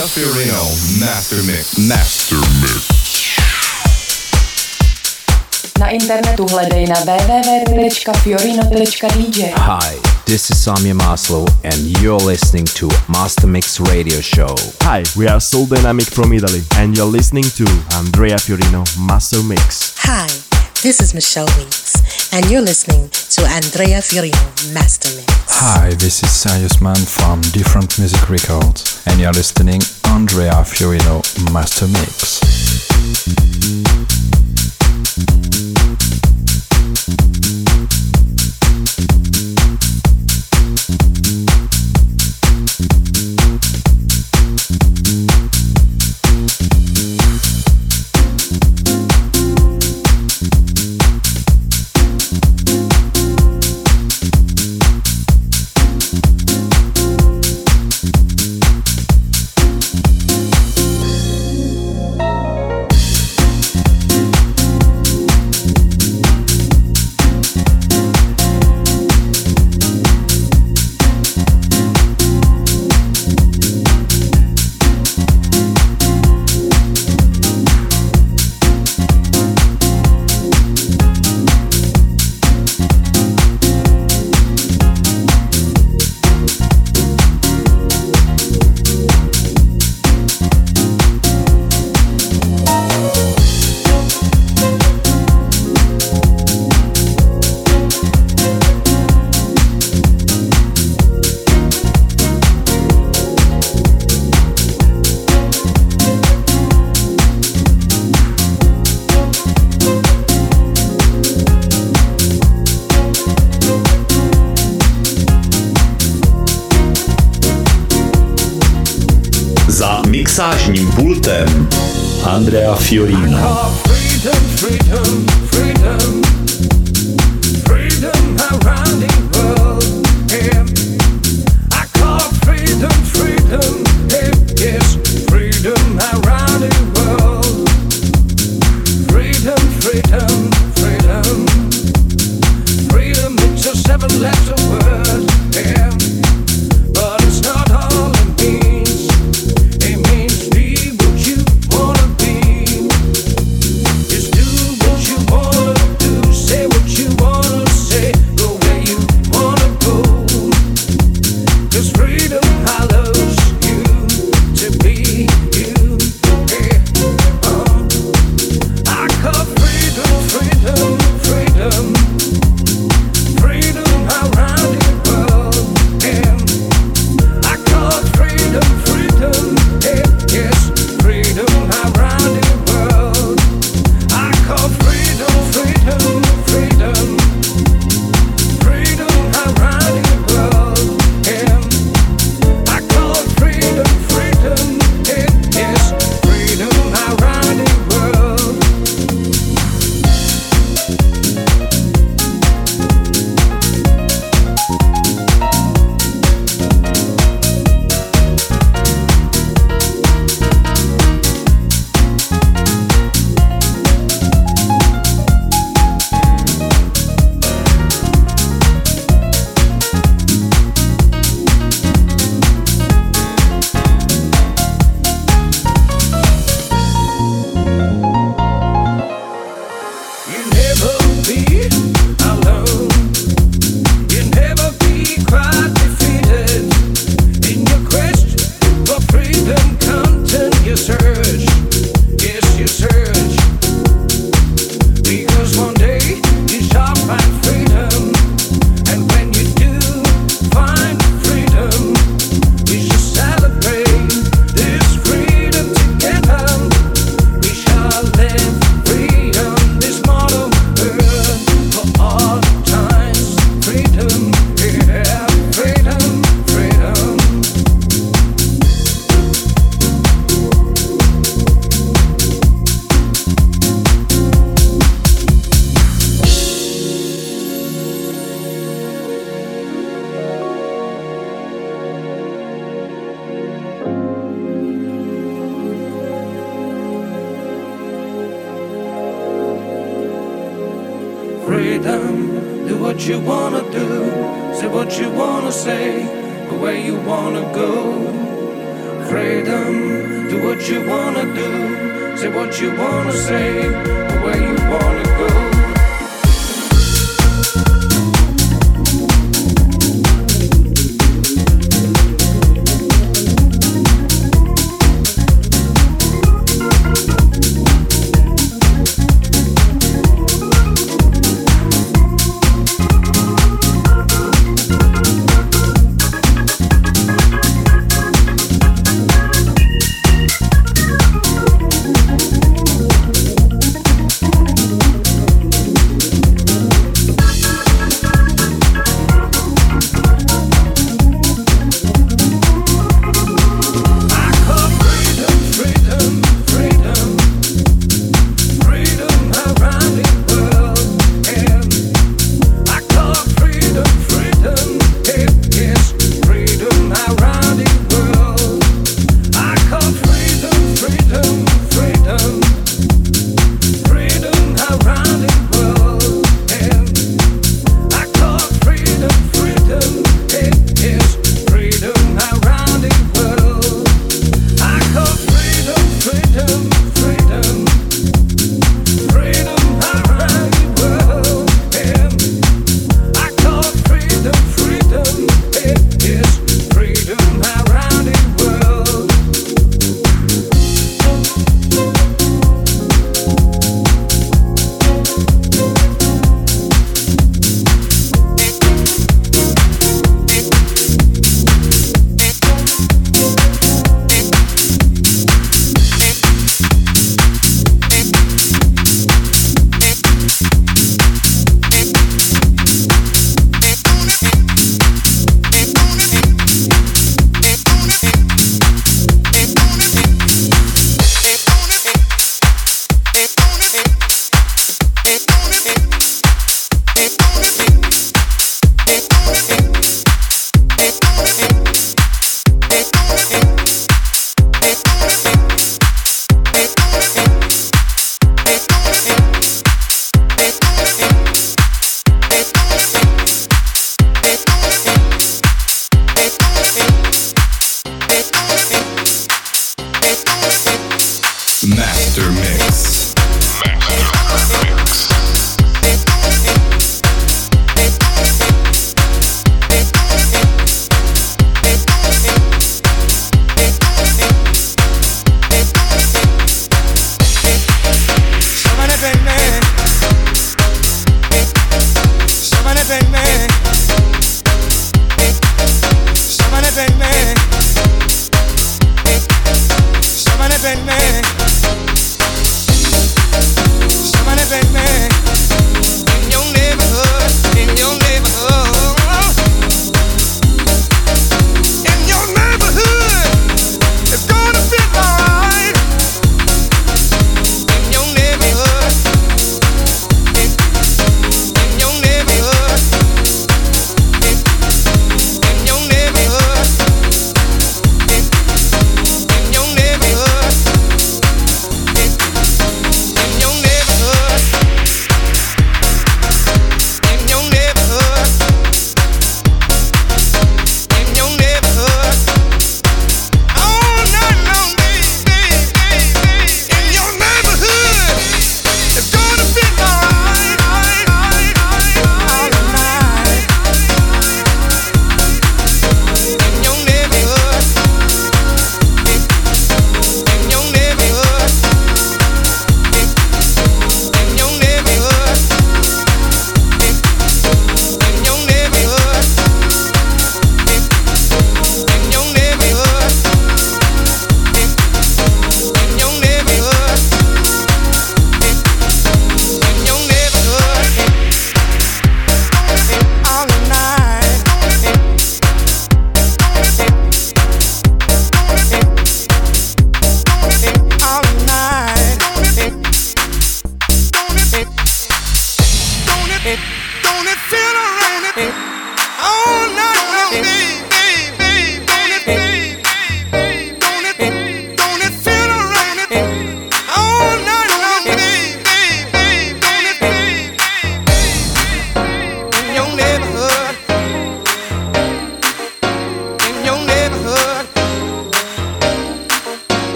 Rafael Fiorino, Master Mix. Master Mix. Na internetu hledej na www.fiorino.dj. Hi, this is Samia Maslow and you're listening to Master Mix Radio Show. Hi, we are Soul Dynamic from Italy and you're listening to Andrea Fiorino Master Mix. Hi. This is Michelle Weeks, and you're listening to Andrea Fiorino Master Mix. Hi, this is Serious Man from Different Music Records, and you're listening Andrea Fiorino Master Mix. Andrea Fiorino.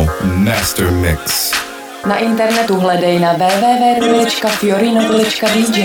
Fiorino Master Mix. Na internetu hledej na www.fiorino.dj.